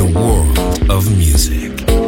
the world of music.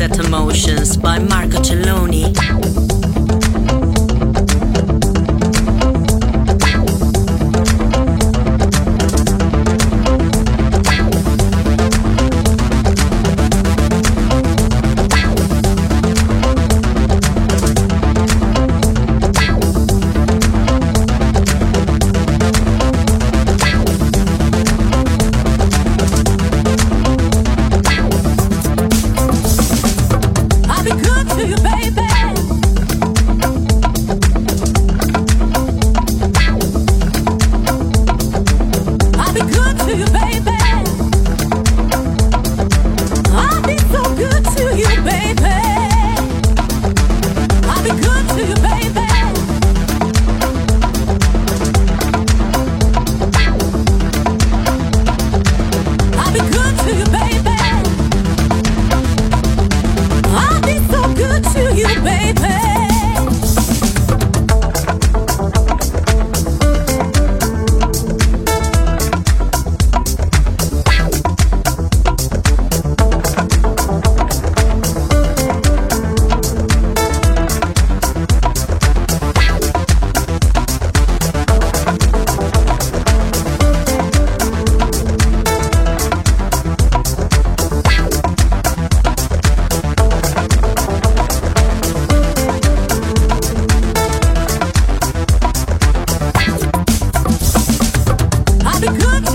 Sunset Emotions by Marco Celloni.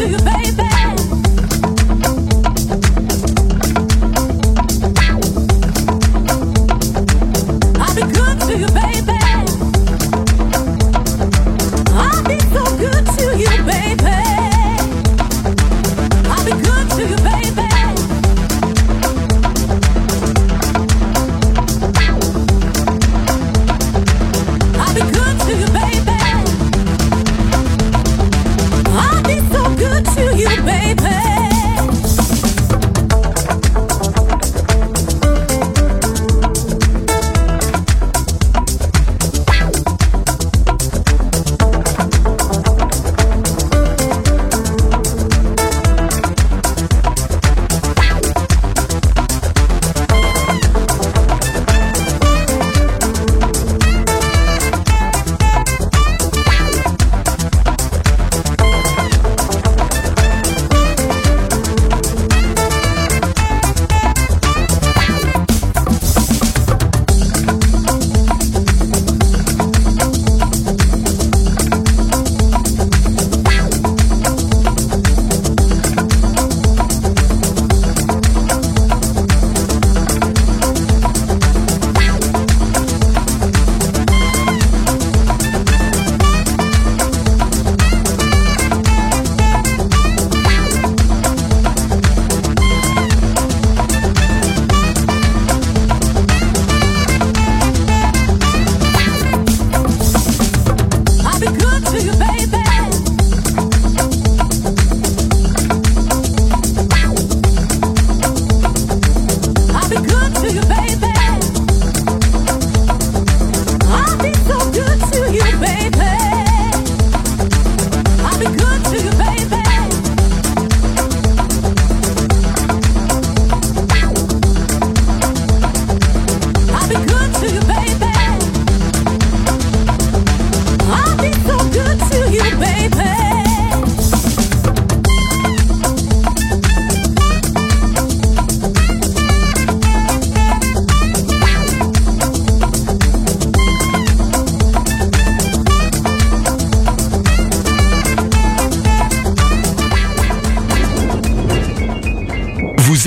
you, baby.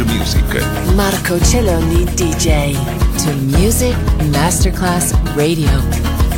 Lounge music. Marco Celloni DJ. To Music Masterclass Radio.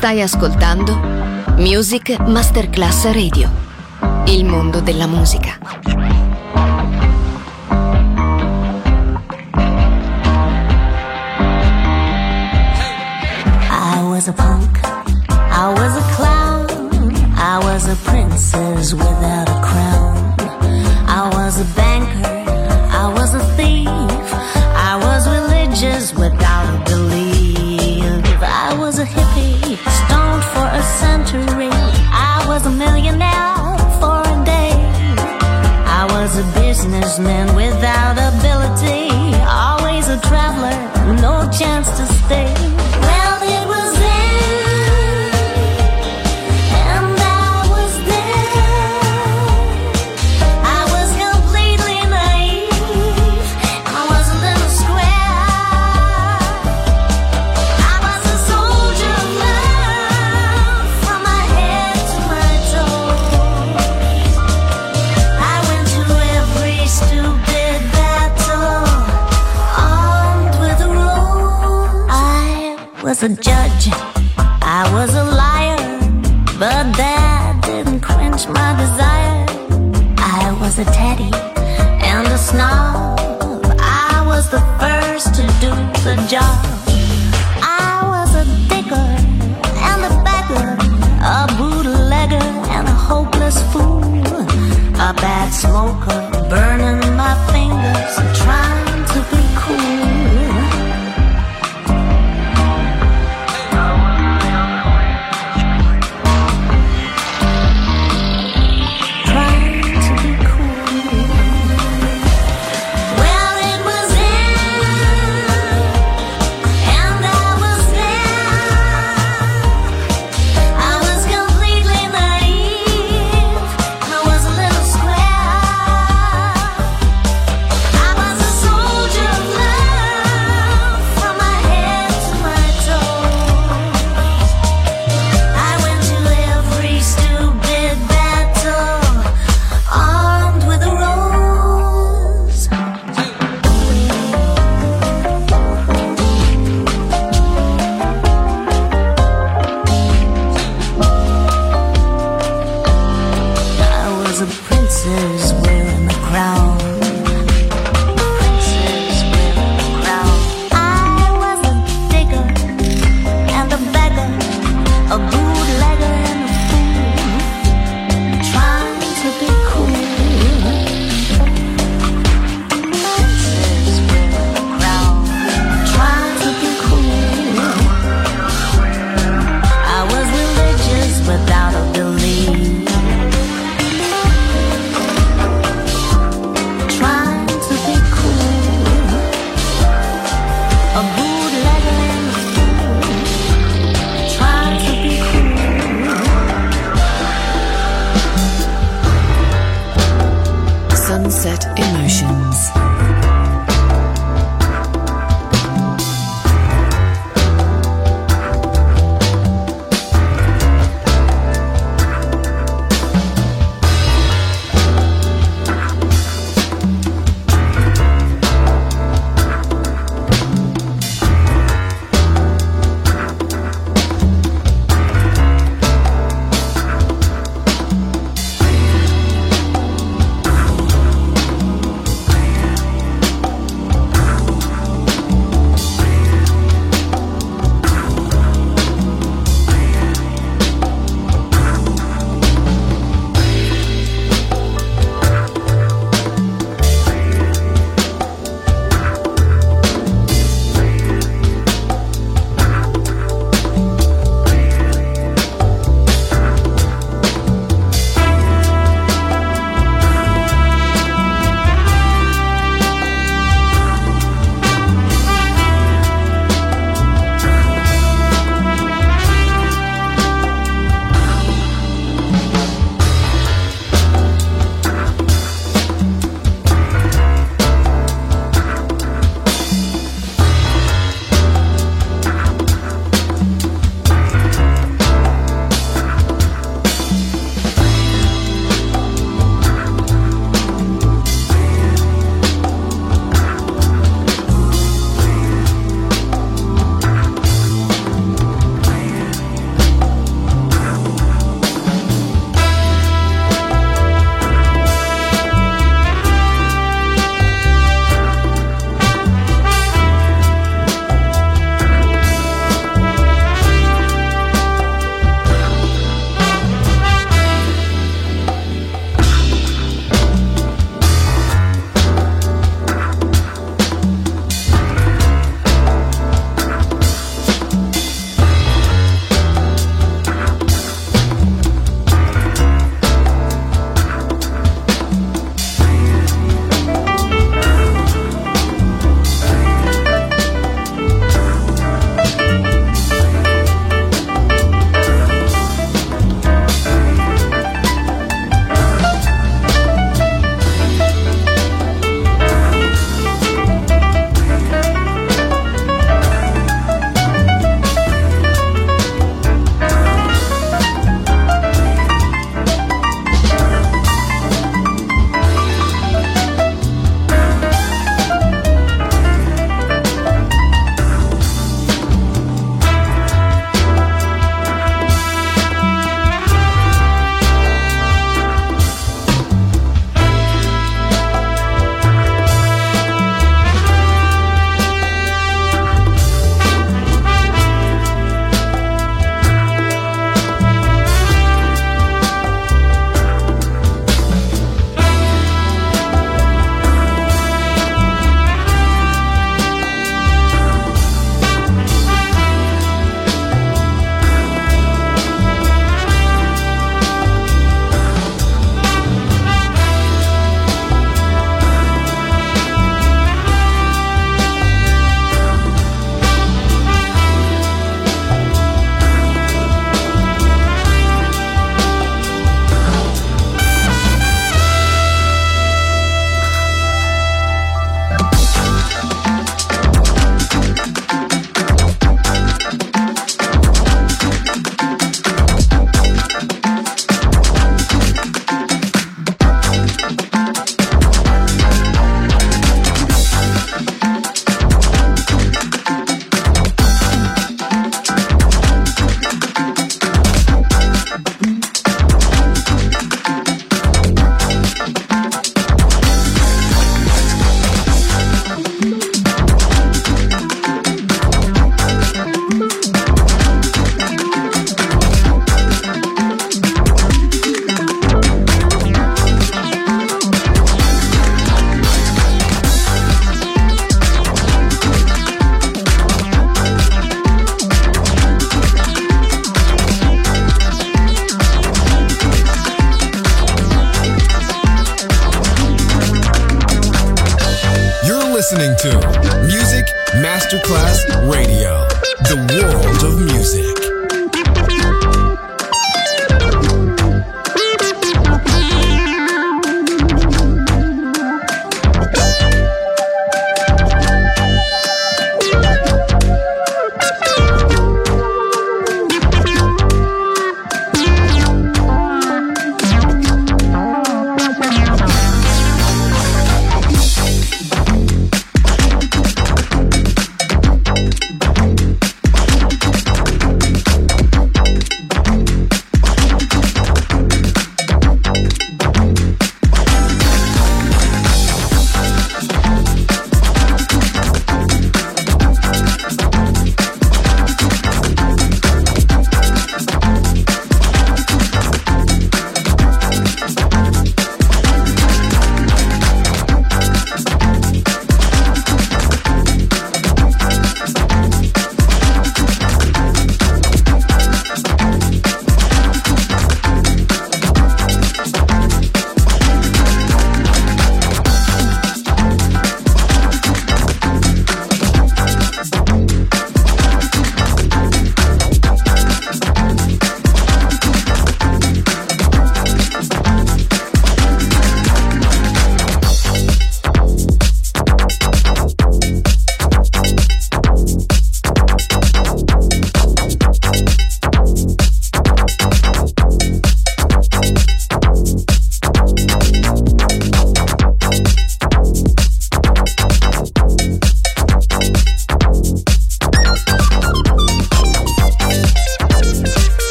Stai ascoltando Music Masterclass Radio. Il mondo della musica. I was a punk. I was a clown. I was a princess without a century. I was a millionaire for a day. I was a businessman. Was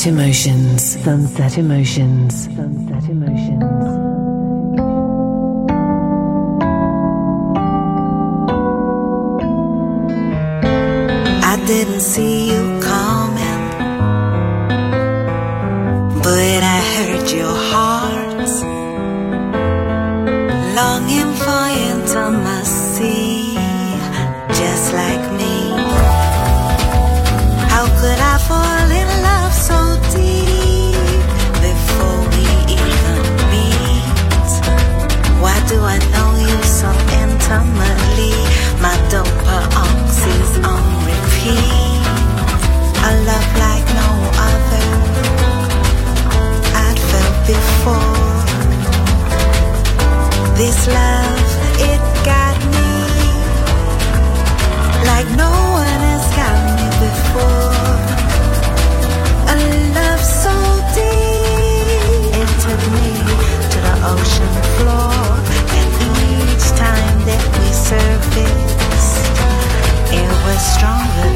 Sunset Emotions. Sunset Emotions. Sunset Emotions. didn't see you coming, but I heard your heart longing for you. stronger.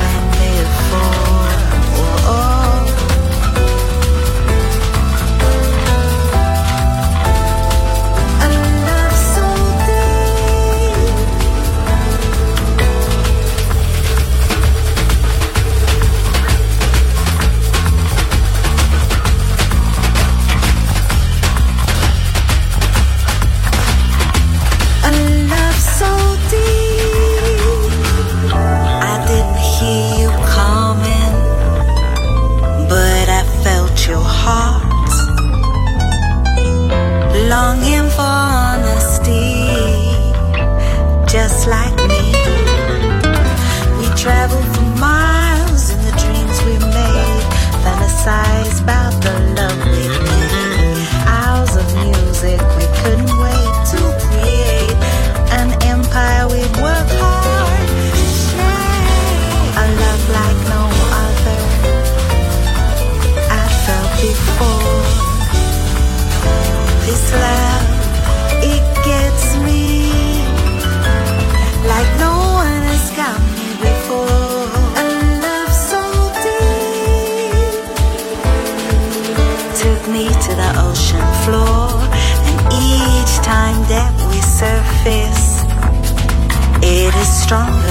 It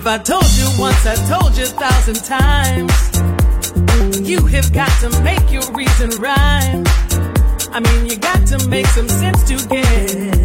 If I told you once, I told you a thousand times. You have got to make your reason rhyme. I mean, you got to make some sense to get.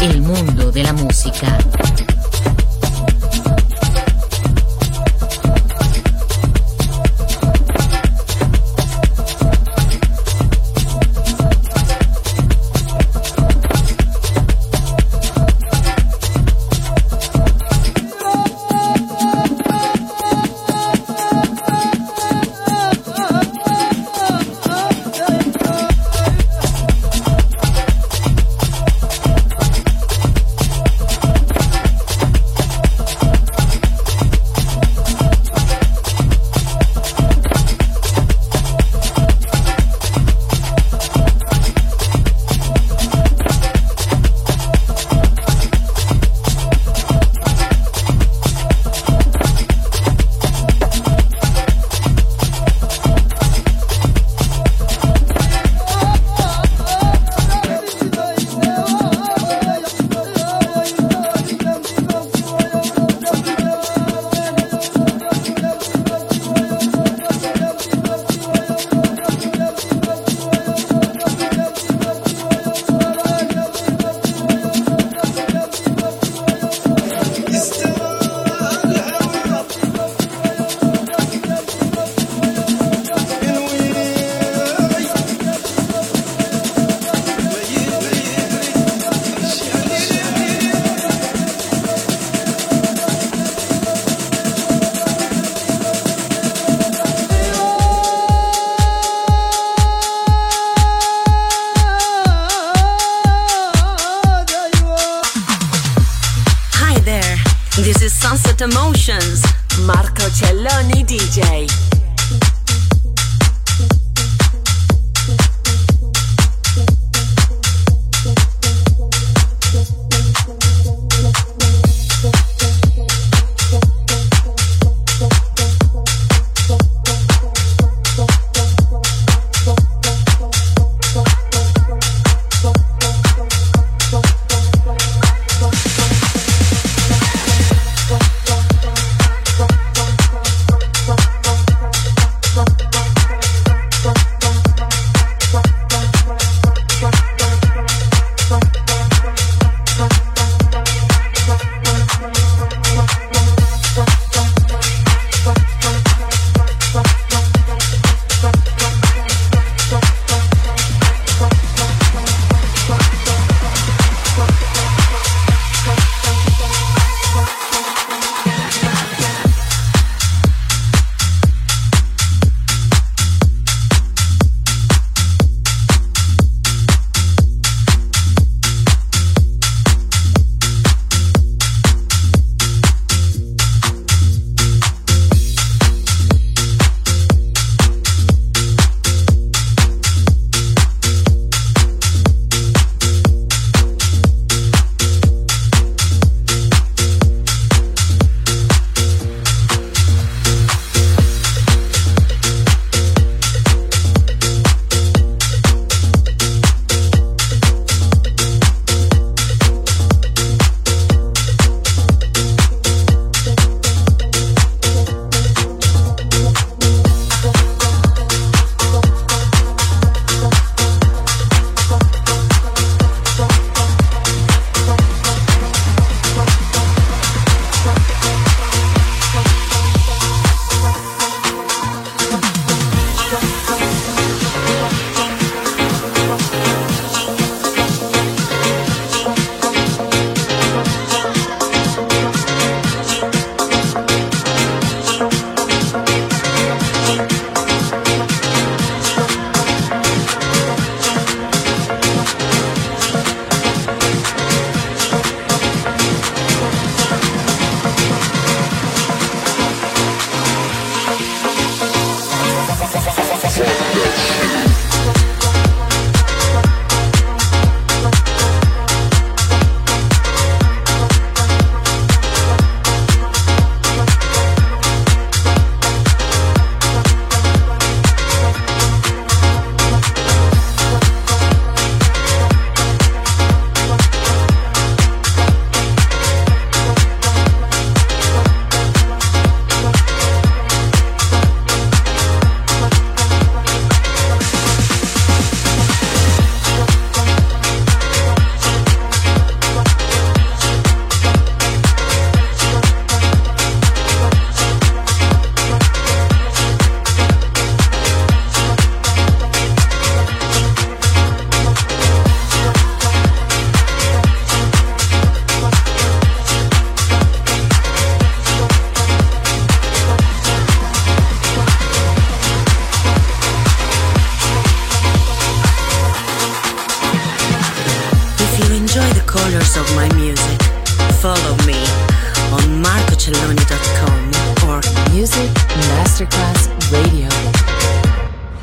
El mundo de la música.